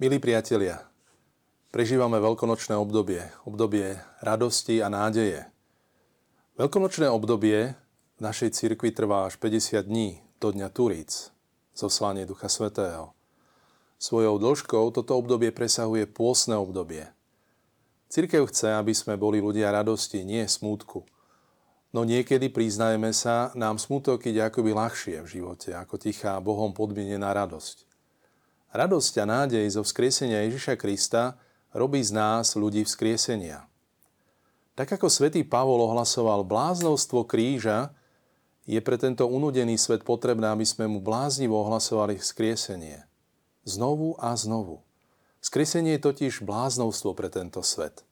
Milí priatelia, prežívame veľkonočné obdobie, obdobie radosti a nádeje. Veľkonočné obdobie v našej cirkvi trvá až 50 dní do dňa Turíc, zoslanie Ducha Svetého. Svojou dĺžkou toto obdobie presahuje pôsne obdobie. Cirkev chce, aby sme boli ľudia radosti, nie smútku. No niekedy, priznajme sa, nám smútok ide akoby ľahšie v živote, ako tichá Bohom podmienená radosť. Radosť a nádej zo vzkriesenia Ježiša Krista robí z nás ľudí vzkriesenia. Tak ako svätý Pavol ohlasoval bláznovstvo kríža, je pre tento unudený svet potrebné, aby sme mu bláznivo ohlasovali vzkriesenie. Znovu a znovu. Vzkriesenie je totiž bláznovstvo pre tento svet.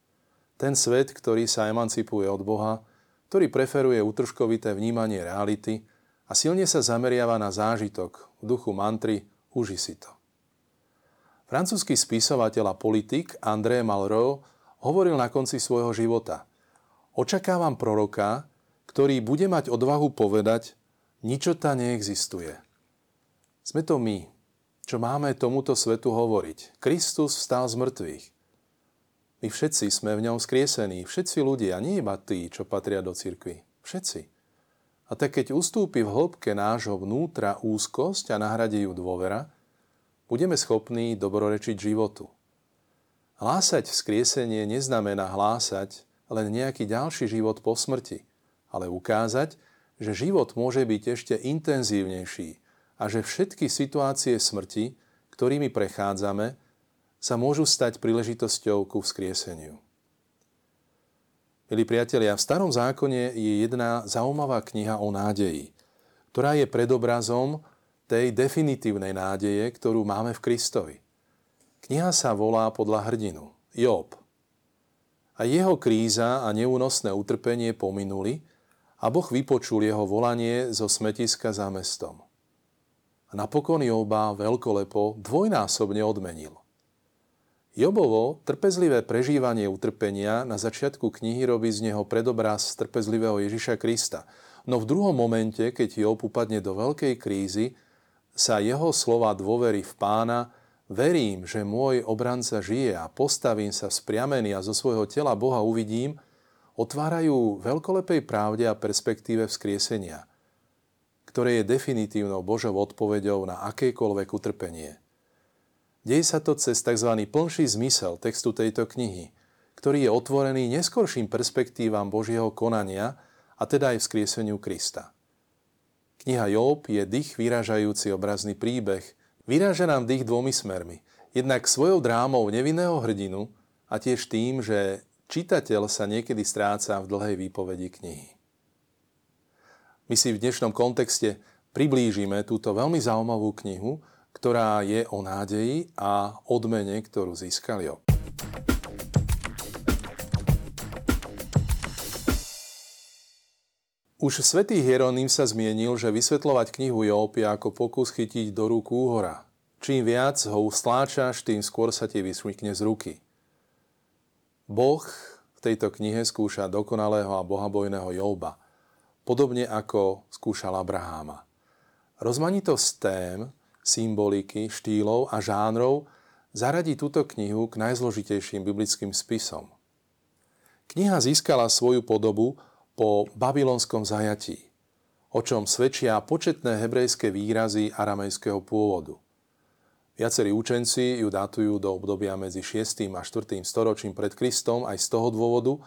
Ten svet, ktorý sa emancipuje od Boha, ktorý preferuje utržkovité vnímanie reality a silne sa zameriava na zážitok v duchu mantry Uži si to. Francúzsky spisovateľ a politik André Malraux hovoril na konci svojho života Očakávam proroka, ktorý bude mať odvahu povedať, ničota neexistuje. Sme to my, čo máme tomuto svetu hovoriť. Kristus vstal z mŕtvych. My všetci sme v ňom skriesení, všetci ľudia, nie iba tí, čo patria do cirkvi. Všetci. A tak keď ustúpi v hĺbke nášho vnútra úzkosť a nahradí ju dôvera, budeme schopní dobrorečiť životu. Hlásať vzkriesenie neznamená hlásať len nejaký ďalší život po smrti, ale ukázať, že život môže byť ešte intenzívnejší a že všetky situácie smrti, ktorými prechádzame, sa môžu stať príležitosťou ku vzkrieseniu. Milí priatelia, v Starom zákone je jedna zaujímavá kniha o nádeji, ktorá je predobrazom tej definitívnej nádeje, ktorú máme v Kristovi. Kniha sa volá podľa hrdinu Job. A jeho kríza a neúnosné utrpenie pominuli a Boh vypočul jeho volanie zo smetiska za mestom. A napokon Joba veľkolepo dvojnásobne odmenil. Jobovo trpezlivé prežívanie utrpenia na začiatku knihy robí z neho predobraz trpezlivého Ježiša Krista. No v druhom momente, keď Job upadne do veľkej krízy, sa jeho slova dôvery v pána verím, že môj obranca žije a postavím sa spriamený a zo svojho tela Boha uvidím, otvárajú veľkolepej pravde a perspektíve vzkriesenia, ktoré je definitívnou Božou odpoveďou na akékoľvek utrpenie. Deje sa to cez tzv. plnší zmysel textu tejto knihy, ktorý je otvorený neskorším perspektívam Božieho konania, a teda aj vzkrieseniu Krista. Kniha Job je dých vyrážajúci obrazný príbeh. Vyráža nám dých dvomi smermi. Jednak svojou drámou nevinného hrdinu a tiež tým, že čitateľ sa niekedy stráca v dlhej výpovedi knihy. My si v dnešnom kontexte priblížime túto veľmi zaujímavú knihu, ktorá je o nádeji a odmene, ktorú získal Job. Už svätý Hieronym sa zmienil, že vysvetľovať knihu Job je ako pokus chytiť do rúk úhora. Čím viac ho ustláčaš, tým skôr sa ti vysmykne z ruky. Boh v tejto knihe skúša dokonalého a bohabojného Joba, podobne ako skúšal Abraháma. Rozmanitosť tém, symboliky, štýlov a žánrov zaradí túto knihu k najzložitejším biblickým spisom. Kniha získala svoju podobu po babylonskom zajatí, o čom svedčia početné hebrejské výrazy aramejského pôvodu. Viacerí učenci ju datujú do obdobia medzi 6. a 4. storočím pred Kristom aj z toho dôvodu,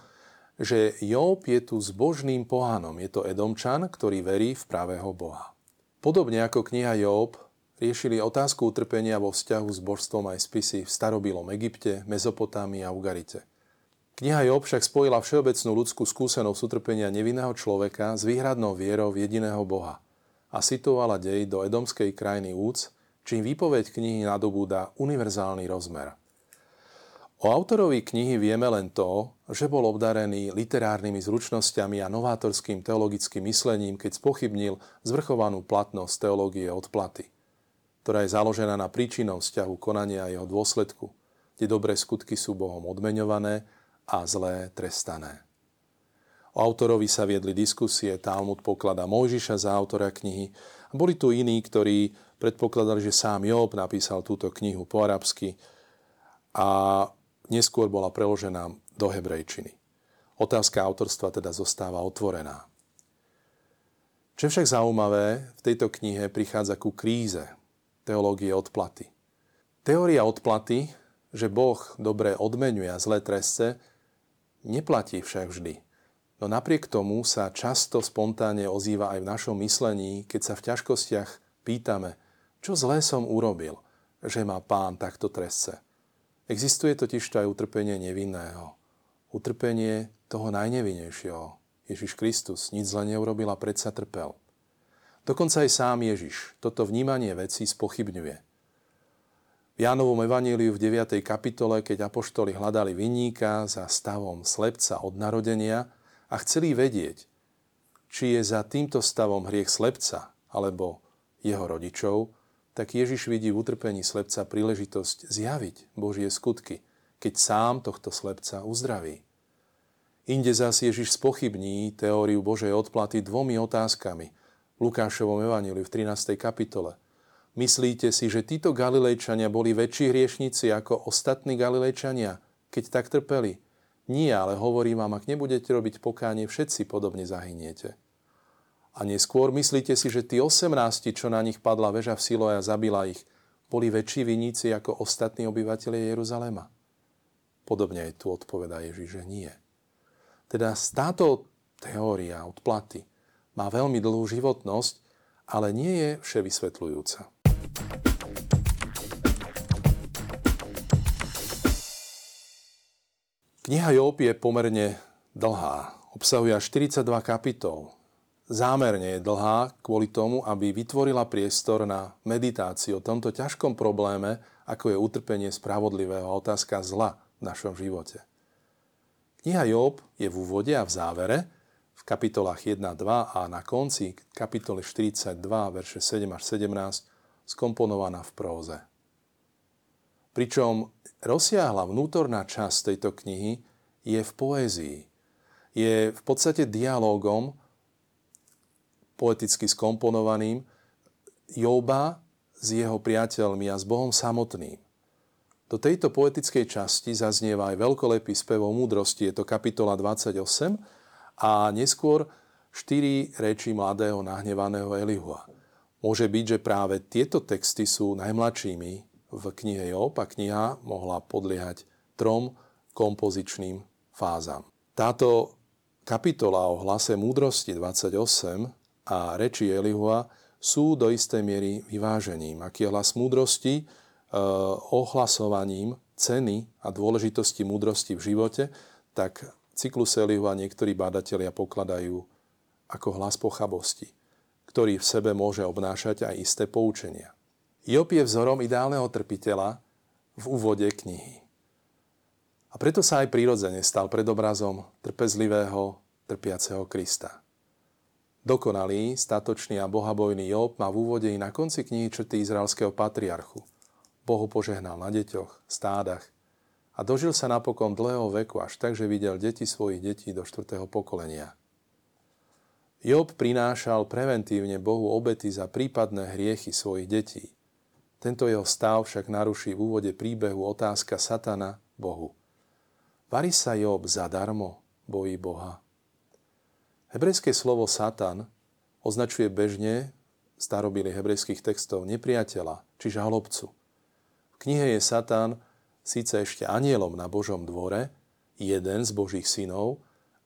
že Job je tu zbožným pohánom. Je to Edomčan, ktorý verí v pravého Boha. Podobne ako kniha Job riešili otázku utrpenia vo vzťahu s božstvom aj spisy v starobilom Egypte, Mezopotámii a Ugarite. Kniha Job však spojila všeobecnú ľudskú skúsenosť utrpenia nevinného človeka s výhradnou vierou v jediného Boha a situovala dej do edomskej krajiny Úc, čím výpoveď knihy nadobúda univerzálny rozmer. O autorovi knihy vieme len to, že bol obdarený literárnymi zručnosťami a novátorským teologickým myslením, keď spochybnil zvrchovanú platnosť teológie odplaty, ktorá je založená na príčinom vzťahu konania a jeho dôsledku, kde dobré skutky sú Bohom odmeňované a zlé trestané. O autorovi sa viedli diskusie, Talmud poklada Mojžiša za autora knihy. Boli tu iní, ktorí predpokladali, že sám Job napísal túto knihu po arabsky. a neskôr bola preložená do hebrejčiny. Otázka autorstva teda zostáva otvorená. Čo však zaujímavé, v tejto knihe prichádza ku kríze teológie odplaty. Teória odplaty, že Boh dobre odmenuje a zlé trestce, neplatí však vždy. No napriek tomu sa často spontánne ozýva aj v našom myslení, keď sa v ťažkostiach pýtame, čo zlé som urobil, že ma pán takto trestce. Existuje totiž to aj utrpenie nevinného. Utrpenie toho najnevinnejšieho. Ježiš Kristus nič zle neurobil a predsa trpel. Dokonca aj sám Ježiš toto vnímanie veci spochybňuje. Jánovom evaníliu v 9. kapitole, keď apoštoli hľadali vinníka za stavom slepca od narodenia, a chceli vedieť, či je za týmto stavom hriech slepca alebo jeho rodičov, tak Ježiš vidí v utrpení slepca príležitosť zjaviť Božie skutky, keď sám tohto slepca uzdraví. Inde zas Ježiš spochybní teóriu Božej odplaty dvomi otázkami v Lukášovom evaníliu v 13. kapitole. Myslíte si, že títo Galilejčania boli väčší hriešnici ako ostatní Galilejčania, keď tak trpeli? Nie, ale hovorím vám, ak nebudete robiť pokánie, všetci podobne zahyniete. A neskôr myslíte si, že tí 18, čo na nich padla väža v Siloe a zabila ich, boli väčší viníci ako ostatní obyvateľe Jeruzalema? Podobne aj tu odpoveda Ježiš, že nie. Teda táto teória odplaty má veľmi dlhú životnosť, ale nie je vševysvetľujúca. Kniha Job je pomerne dlhá. Obsahuje až 42 kapitol. Zámerne je dlhá kvôli tomu, aby vytvorila priestor na meditáciu o tomto ťažkom probléme, ako je utrpenie spravodlivého a otázka zla v našom živote. Kniha Job je v úvode a v závere, v kapitolách 1, 2 a na konci kapitole 42, verše 7 až 17, skomponovaná v próze. Pričom rozsiahla vnútorná časť tejto knihy je v poézii. Je v podstate dialogom poeticky skomponovaným Joba s jeho priateľmi a s Bohom samotným. Do tejto poetickej časti zaznieva aj veľkolepý spev o múdrosti, je to kapitola 28 a neskôr štyri reči mladého nahnevaného Elihua. Môže byť, že práve tieto texty sú najmladšími v knihe Job a kniha mohla podliehať trom kompozičným fázam. Táto kapitola o hlase múdrosti 28 a reči Elihua sú do istej miery vyvážením. Aký je hlas múdrosti, e, ohlasovaním ceny a dôležitosti múdrosti v živote, tak cyklus Elihua niektorí bádatelia pokladajú ako hlas pochabosti, ktorý v sebe môže obnášať aj isté poučenia. Job je vzorom ideálneho trpiteľa v úvode knihy. A preto sa aj prirodzene stal predobrazom trpezlivého, trpiaceho Krista. Dokonalý, statočný a bohabojný Job má v úvode i na konci knihy črty izraelského patriarchu. Bohu požehnal na deťoch, stádach a dožil sa napokon dlhého veku až tak, že videl deti svojich detí do štvrtého pokolenia. Job prinášal preventívne Bohu obety za prípadné hriechy svojich detí – tento jeho stav však naruší v úvode príbehu otázka satana Bohu. Varí sa Job zadarmo, bojí Boha. Hebrejské slovo Satan označuje bežne starobilých hebrejských textov nepriateľa, či žalobcu. V knihe je Satan síce ešte anielom na Božom dvore, jeden z Božích synov,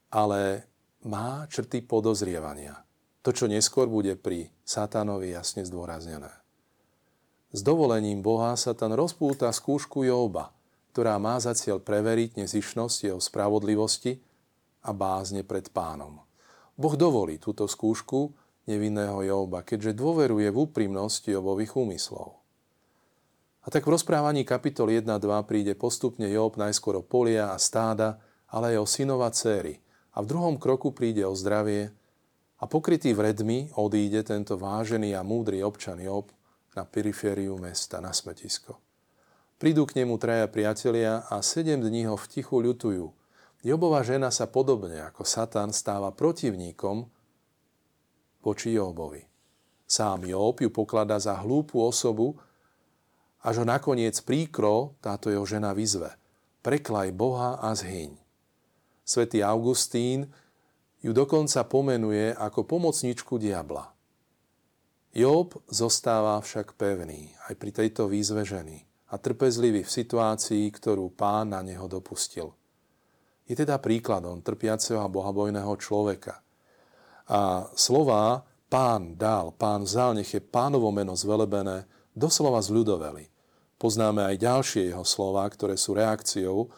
ale má črty podozrievania. To, čo neskôr bude pri Satánovi jasne zdôraznené. S dovolením Boha sa ten rozpúta skúšku Jóba, ktorá má za cieľ preveriť nezišnosť jeho spravodlivosti a bázne pred pánom. Boh dovolí túto skúšku nevinného Jóba, keďže dôveruje v úprimnosť Jobových úmyslov. A tak v rozprávaní kapitol 1-2 príde postupne Job najskôr o polia a stáda, ale aj o synova céry. A v druhom kroku príde o zdravie a pokrytý vredmi odíde tento vážený a múdry občan Job na perifériu mesta, na smetisko. Prídu k nemu traja priatelia a sedem dní ho v tichu ľutujú. Jobová žena sa podobne ako Satan stáva protivníkom voči Jobovi. Sám Job ju pokladá za hlúpu osobu až ho nakoniec príkro táto jeho žena vyzve. Preklaj Boha a zhyň. Svetý Augustín ju dokonca pomenuje ako pomocničku diabla. Job zostáva však pevný aj pri tejto výzve ženy a trpezlivý v situácii, ktorú pán na neho dopustil. Je teda príkladom trpiaceho a bohabojného človeka. A slová pán dal, pán vzal, nech je pánovo meno zvelebené, doslova zľudoveli. Poznáme aj ďalšie jeho slova, ktoré sú reakciou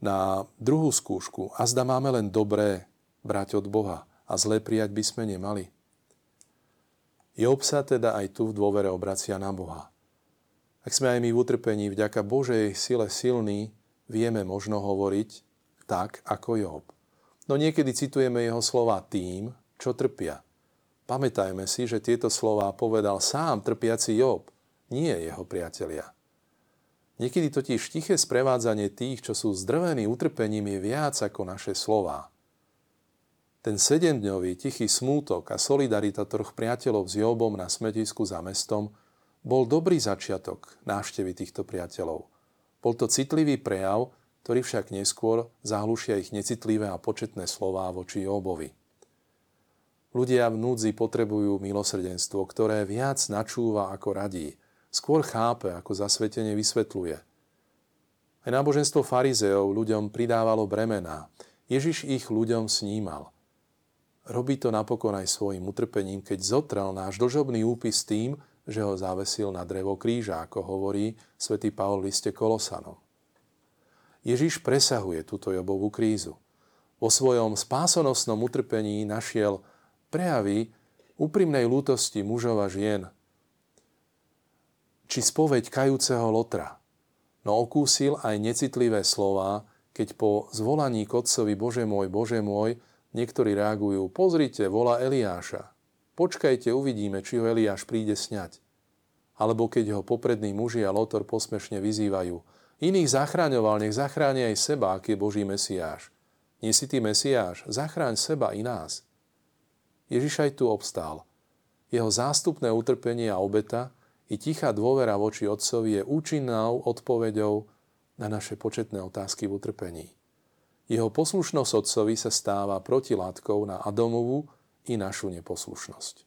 na druhú skúšku. A zda máme len dobré brať od Boha a zlé prijať by sme nemali. Job sa teda aj tu v dôvere obracia na Boha. Ak sme aj my v utrpení vďaka Božej sile silní, vieme možno hovoriť tak ako Job. No niekedy citujeme jeho slova tým, čo trpia. Pamätajme si, že tieto slova povedal sám trpiaci Job, nie jeho priatelia. Niekedy totiž tiché sprevádzanie tých, čo sú zdrvení utrpením, je viac ako naše slová. Ten sedemdňový tichý smútok a solidarita troch priateľov s Jobom na smetisku za mestom bol dobrý začiatok návštevy týchto priateľov. Bol to citlivý prejav, ktorý však neskôr zahlušia ich necitlivé a početné slová voči Jobovi. Ľudia v núdzi potrebujú milosrdenstvo, ktoré viac načúva ako radí, skôr chápe, ako zasvetene vysvetľuje. Aj náboženstvo farizeov ľuďom pridávalo bremená. Ježiš ich ľuďom snímal – Robí to napokon aj svojim utrpením, keď zotrel náš dlžobný úpis tým, že ho zavesil na drevo kríža, ako hovorí svätý Pavol liste Kolosanom. Ježiš presahuje túto Jobovú krízu. Vo svojom spásonosnom utrpení našiel prejavy úprimnej lútosti mužov a žien, či spoveď kajúceho lotra, no okúsil aj necitlivé slova, keď po zvolaní k Otcovi Bože môj, Bože môj, Niektorí reagujú, pozrite, volá Eliáša. Počkajte, uvidíme, či ho Eliáš príde sňať. Alebo keď ho poprední muži a Lotor posmešne vyzývajú. Iných zachraňoval, nech zachráni aj seba, aký je Boží Mesiáš. Nie si ty Mesiáš, zachráň seba i nás. Ježiš aj tu obstál. Jeho zástupné utrpenie a obeta i tichá dôvera voči Otcovi je účinnou odpoveďou na naše početné otázky v utrpení. Jeho poslušnosť otcovi sa stáva protilátkou na Adamovu i našu neposlušnosť.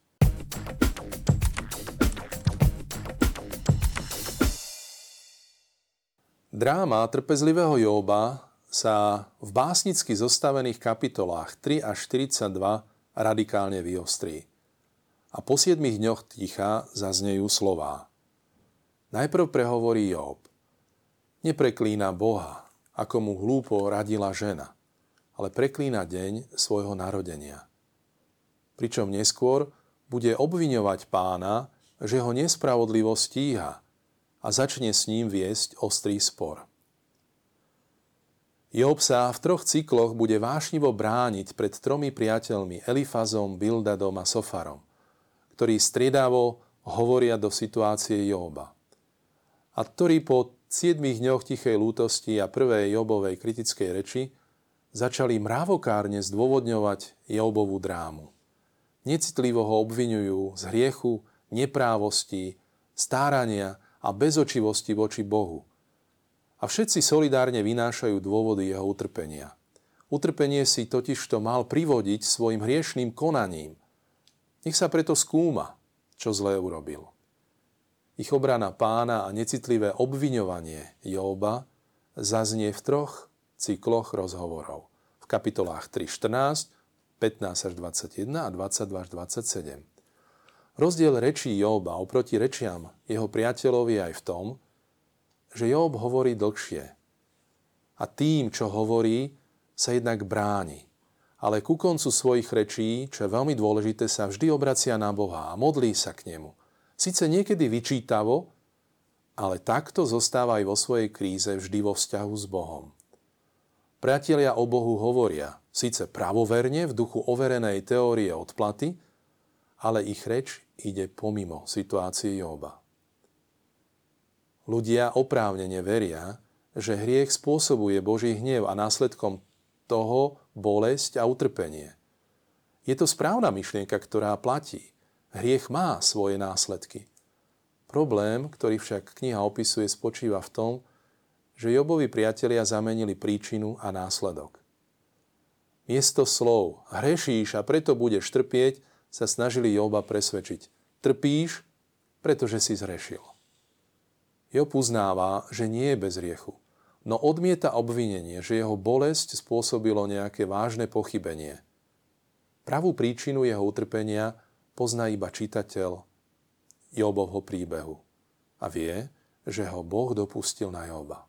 Dráma trpezlivého Jóba sa v básnicky zostavených kapitolách 3 až 42 radikálne vyostrí. A po siedmých dňoch ticha zaznejú slová. Najprv prehovorí Job. Nepreklína Boha, ako mu hlúpo radila žena, ale preklína deň svojho narodenia. Pričom neskôr bude obviňovať pána, že ho nespravodlivo stíha a začne s ním viesť ostrý spor. Job sa v troch cykloch bude vášnivo brániť pred tromi priateľmi Elifazom, Bildadom a Sofarom, ktorí striedavo hovoria do situácie Joba a ktorí po siedmých dňoch tichej lútosti a prvej Jobovej kritickej reči začali mravokárne zdôvodňovať Jobovú drámu. Necitlivo ho obvinujú z hriechu, neprávosti, stárania a bezočivosti voči Bohu. A všetci solidárne vynášajú dôvody jeho utrpenia. Utrpenie si totižto mal privodiť svojim hriešným konaním. Nech sa preto skúma, čo zlé urobil. Ich obrana pána a necitlivé obviňovanie Jóba zaznie v troch cykloch rozhovorov. V kapitolách 3.14, 15 až 21 a 22 až 27. Rozdiel rečí Jóba oproti rečiam jeho priateľov je aj v tom, že Job hovorí dlhšie. A tým, čo hovorí, sa jednak bráni. Ale ku koncu svojich rečí, čo je veľmi dôležité, sa vždy obracia na Boha a modlí sa k nemu. Sice niekedy vyčítavo, ale takto zostáva aj vo svojej kríze vždy vo vzťahu s Bohom. Priatelia o Bohu hovoria, síce pravoverne v duchu overenej teórie odplaty, ale ich reč ide pomimo situácie Joba. Ľudia oprávnene veria, že hriech spôsobuje Boží hnev a následkom toho bolesť a utrpenie. Je to správna myšlienka, ktorá platí. Hriech má svoje následky. Problém, ktorý však kniha opisuje, spočíva v tom, že Jobovi priatelia zamenili príčinu a následok. Miesto slov hrešíš a preto budeš trpieť sa snažili Joba presvedčiť. Trpíš, pretože si zrešil. Job uznáva, že nie je bez riechu, no odmieta obvinenie, že jeho bolesť spôsobilo nejaké vážne pochybenie. Pravú príčinu jeho utrpenia pozná iba čitateľ Jobovho príbehu a vie, že ho Boh dopustil na Joba.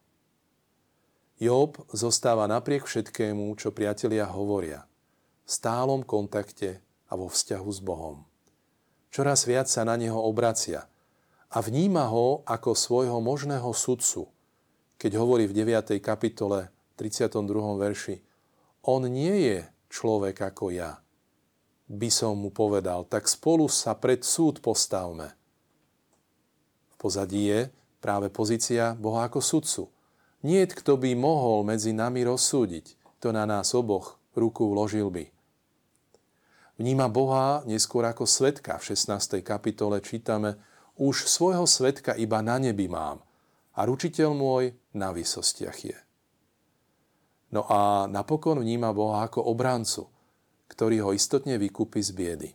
Job zostáva napriek všetkému, čo priatelia hovoria, v stálom kontakte a vo vzťahu s Bohom. Čoraz viac sa na neho obracia a vníma ho ako svojho možného sudcu, keď hovorí v 9. kapitole 32. verši On nie je človek ako ja. By som mu povedal, tak spolu sa pred súd postavme. V pozadí je práve pozícia Boha ako sudcu. Nie kto by mohol medzi nami rozsúdiť, kto na nás oboch ruku vložil by. Vníma Boha neskôr ako svetka. V 16. kapitole čítame, už svojho svetka iba na nebi mám a ručiteľ môj na vysostiach je. No a napokon vníma Boha ako obrancu, ktorý ho istotne vykúpi z biedy.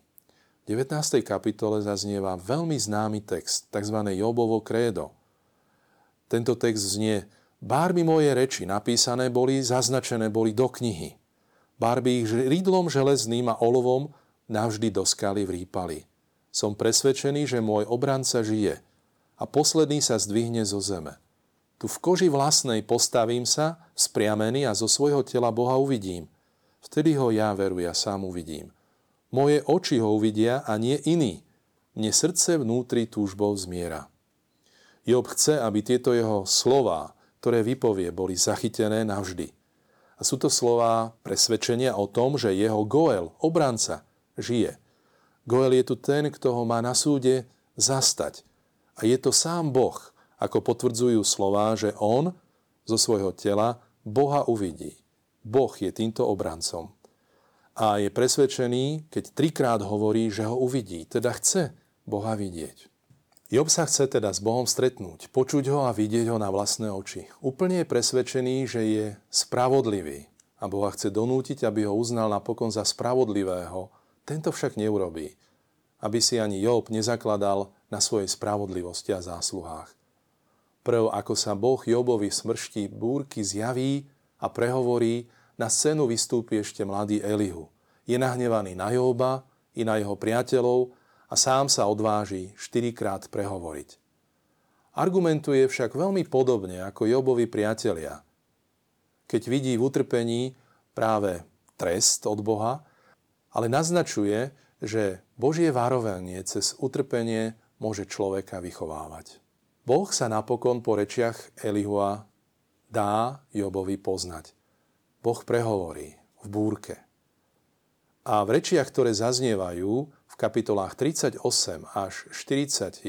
V 19. kapitole zaznieva veľmi známy text, tzv. Jobovo krédo. Tento text znie, Bárby moje reči napísané boli, zaznačené boli do knihy. Bárby ich rydlom železným a olovom navždy do skaly vrípali. Som presvedčený, že môj obranca žije a posledný sa zdvihne zo zeme. Tu v koži vlastnej postavím sa, spriamený a zo svojho tela Boha uvidím. Vtedy ho ja veru, ja sám uvidím. Moje oči ho uvidia a nie iný. Mne srdce vnútri túžbou zmiera. Job chce, aby tieto jeho slová, ktoré vypovie, boli zachytené navždy. A sú to slová presvedčenia o tom, že jeho Goel, obranca, žije. Goel je tu ten, kto ho má na súde zastať. A je to sám Boh, ako potvrdzujú slová, že on zo svojho tela Boha uvidí. Boh je týmto obrancom. A je presvedčený, keď trikrát hovorí, že ho uvidí, teda chce Boha vidieť. Job sa chce teda s Bohom stretnúť, počuť ho a vidieť ho na vlastné oči. Úplne je presvedčený, že je spravodlivý a Boha chce donútiť, aby ho uznal napokon za spravodlivého. Tento však neurobí, aby si ani Job nezakladal na svojej spravodlivosti a zásluhách. Prv, ako sa Boh Jobovi smršti búrky zjaví a prehovorí, na scénu vystúpi ešte mladý Elihu. Je nahnevaný na Joba i na jeho priateľov a sám sa odváži štyrikrát prehovoriť. Argumentuje však veľmi podobne ako Jobovi priatelia. Keď vidí v utrpení práve trest od Boha, ale naznačuje, že Božie varovanie cez utrpenie môže človeka vychovávať. Boh sa napokon po rečiach Elihua dá Jobovi poznať. Boh prehovorí v búrke. A v rečiach, ktoré zaznievajú, kapitolách 38 až 41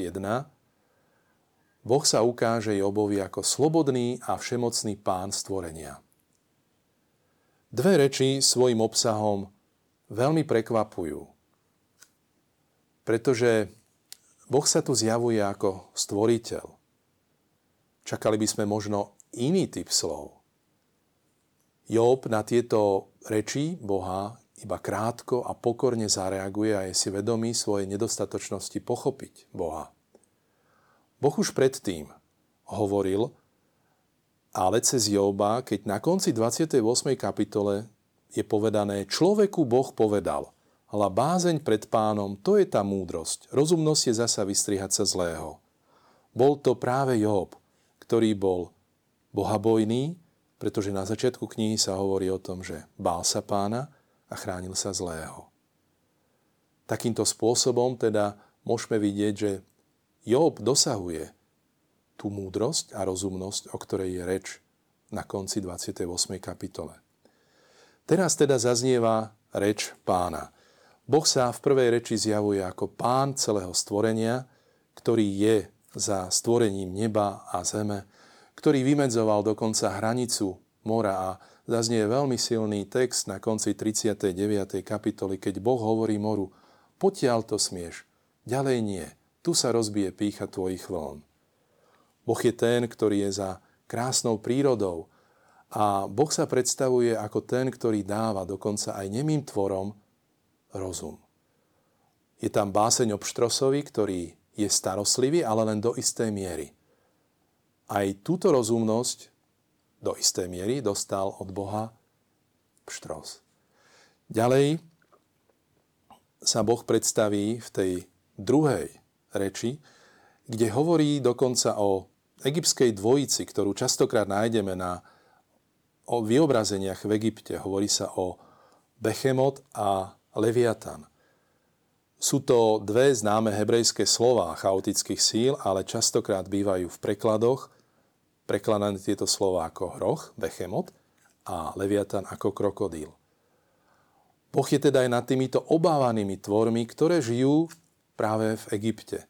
Boh sa ukáže Jobovi ako slobodný a všemocný pán stvorenia. Dve reči svojim obsahom veľmi prekvapujú, pretože Boh sa tu zjavuje ako stvoriteľ. Čakali by sme možno iný typ slov. Job na tieto reči Boha iba krátko a pokorne zareaguje a je si vedomý svojej nedostatočnosti pochopiť Boha. Boh už predtým hovoril, ale cez Joba, keď na konci 28. kapitole je povedané, človeku Boh povedal, ale bázeň pred pánom, to je tá múdrosť. Rozumnosť je zasa vystrihať sa zlého. Bol to práve Job, ktorý bol bohabojný, pretože na začiatku knihy sa hovorí o tom, že bál sa pána, a chránil sa zlého. Takýmto spôsobom teda môžeme vidieť, že Job dosahuje tú múdrosť a rozumnosť, o ktorej je reč na konci 28. kapitole. Teraz teda zaznieva reč pána. Boh sa v prvej reči zjavuje ako pán celého stvorenia, ktorý je za stvorením neba a zeme, ktorý vymedzoval dokonca hranicu mora a zaznie veľmi silný text na konci 39. kapitoly, keď Boh hovorí moru, potiaľ to smieš, ďalej nie, tu sa rozbije pícha tvojich vln. Boh je ten, ktorý je za krásnou prírodou a Boh sa predstavuje ako ten, ktorý dáva dokonca aj nemým tvorom rozum. Je tam báseň o Pštrosovi, ktorý je starostlivý, ale len do istej miery. Aj túto rozumnosť do istej miery dostal od Boha Pštros. Ďalej sa Boh predstaví v tej druhej reči, kde hovorí dokonca o egyptskej dvojici, ktorú častokrát nájdeme na o vyobrazeniach v Egypte. Hovorí sa o Bechemot a Leviatan. Sú to dve známe hebrejské slova chaotických síl, ale častokrát bývajú v prekladoch prekladané tieto slova ako hroch, Bechemot, a Leviatan ako krokodíl. Boh je teda aj nad týmito obávanými tvormi, ktoré žijú práve v Egypte.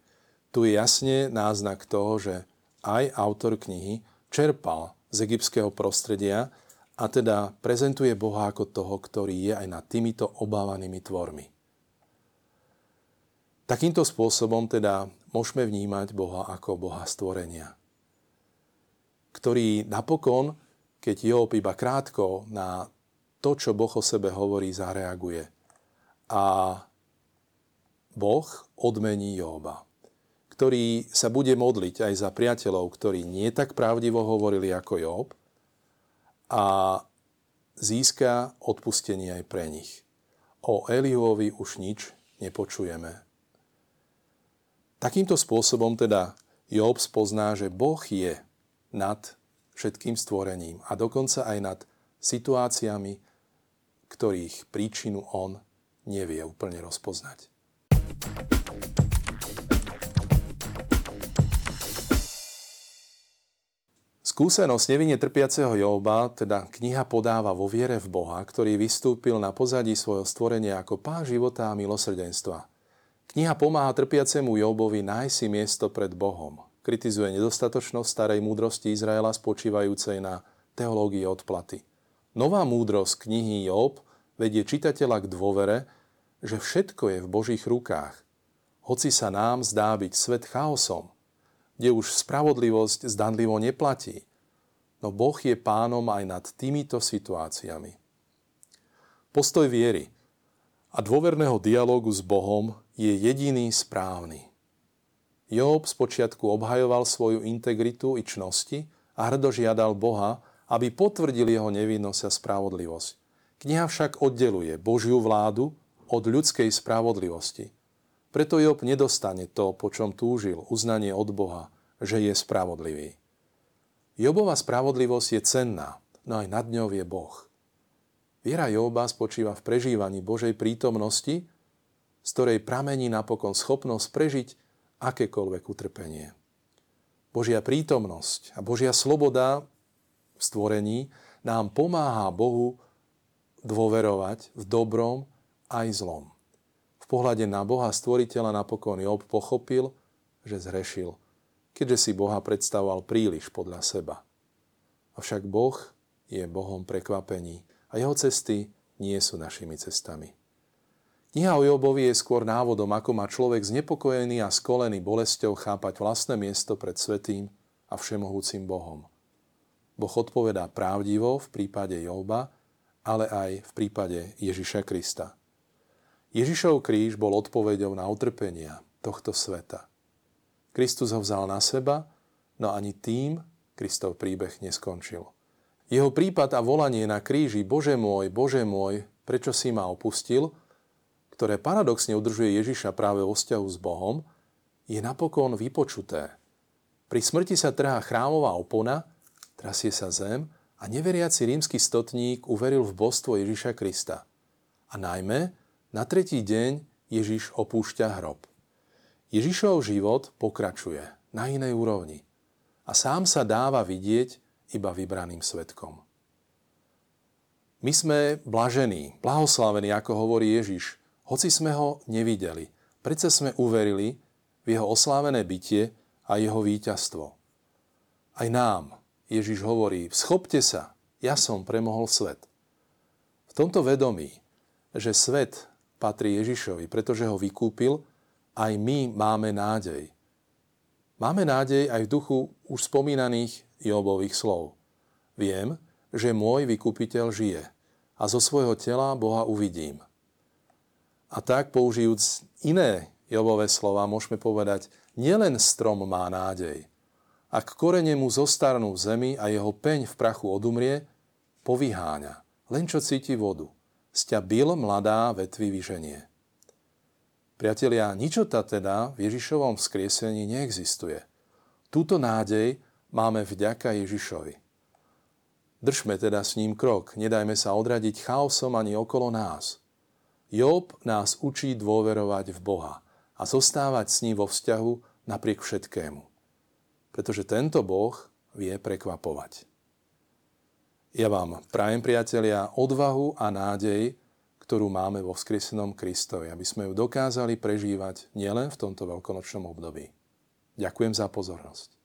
Tu je jasne náznak toho, že aj autor knihy čerpal z egyptského prostredia a teda prezentuje Boha ako toho, ktorý je aj nad týmito obávanými tvormi. Takýmto spôsobom teda môžeme vnímať Boha ako Boha stvorenia, ktorý napokon, keď Job iba krátko na to, čo Boh o sebe hovorí, zareaguje. A Boh odmení Joba ktorý sa bude modliť aj za priateľov, ktorí nie tak pravdivo hovorili ako Job a získa odpustenie aj pre nich. O Elihovi už nič nepočujeme. Takýmto spôsobom teda Job spozná, že Boh je nad všetkým stvorením a dokonca aj nad situáciami, ktorých príčinu on nevie úplne rozpoznať. Skúsenosť nevinne trpiaceho Joba, teda kniha podáva vo viere v Boha, ktorý vystúpil na pozadí svojho stvorenia ako pán života a milosrdenstva. Kniha pomáha trpiacemu Jobovi nájsť si miesto pred Bohom. Kritizuje nedostatočnosť starej múdrosti Izraela spočívajúcej na teológii odplaty. Nová múdrosť knihy Job vedie čitateľa k dôvere, že všetko je v Božích rukách. Hoci sa nám zdá byť svet chaosom, kde už spravodlivosť zdanlivo neplatí. No Boh je pánom aj nad týmito situáciami. Postoj viery a dôverného dialogu s Bohom je jediný správny. Job spočiatku obhajoval svoju integritu i čnosti a hrdo žiadal Boha, aby potvrdil jeho nevinnosť a spravodlivosť. Kniha však oddeluje Božiu vládu od ľudskej spravodlivosti – preto Job nedostane to, po čom túžil, uznanie od Boha, že je spravodlivý. Jobova spravodlivosť je cenná, no aj nad ňou je Boh. Viera Joba spočíva v prežívaní Božej prítomnosti, z ktorej pramení napokon schopnosť prežiť akékoľvek utrpenie. Božia prítomnosť a Božia sloboda v stvorení nám pomáha Bohu dôverovať v dobrom aj zlom pohľade na Boha stvoriteľa napokon Job pochopil, že zhrešil, keďže si Boha predstavoval príliš podľa seba. Avšak Boh je Bohom prekvapení a jeho cesty nie sú našimi cestami. Kniha o Jobovi je skôr návodom, ako má človek znepokojený a skolený bolesťou chápať vlastné miesto pred svetým a všemohúcim Bohom. Boh odpovedá pravdivo v prípade Joba, ale aj v prípade Ježiša Krista. Ježišov kríž bol odpoveďou na utrpenia tohto sveta. Kristus ho vzal na seba, no ani tým Kristov príbeh neskončil. Jeho prípad a volanie na kríži Bože môj, Bože môj, prečo si ma opustil, ktoré paradoxne udržuje Ježiša práve vo vzťahu s Bohom, je napokon vypočuté. Pri smrti sa trhá chrámová opona, trasie sa zem a neveriaci rímsky stotník uveril v božstvo Ježiša Krista. A najmä, na tretí deň Ježiš opúšťa hrob. Ježišov život pokračuje na inej úrovni a sám sa dáva vidieť iba vybraným svetkom. My sme blažení, blahoslavení, ako hovorí Ježiš, hoci sme ho nevideli. Predsa sme uverili v jeho oslávené bytie a jeho víťazstvo. Aj nám Ježiš hovorí, schopte sa, ja som premohol svet. V tomto vedomí, že svet patrí Ježišovi, pretože ho vykúpil, aj my máme nádej. Máme nádej aj v duchu už spomínaných Jobových slov. Viem, že môj vykupiteľ žije a zo svojho tela Boha uvidím. A tak použijúc iné Jobové slova, môžeme povedať, nielen strom má nádej. Ak korene mu zostarnú v zemi a jeho peň v prachu odumrie, povyháňa, len čo cíti vodu. Sťa byl mladá vetvi vyženie. Priatelia, ničota teda v Ježišovom vzkriesení neexistuje. Túto nádej máme vďaka Ježišovi. Držme teda s ním krok, nedajme sa odradiť chaosom ani okolo nás. Job nás učí dôverovať v Boha a zostávať s ním vo vzťahu napriek všetkému. Pretože tento Boh vie prekvapovať. Ja vám prajem, priatelia, odvahu a nádej, ktorú máme vo vzkriesenom Kristovi, aby sme ju dokázali prežívať nielen v tomto veľkonočnom období. Ďakujem za pozornosť.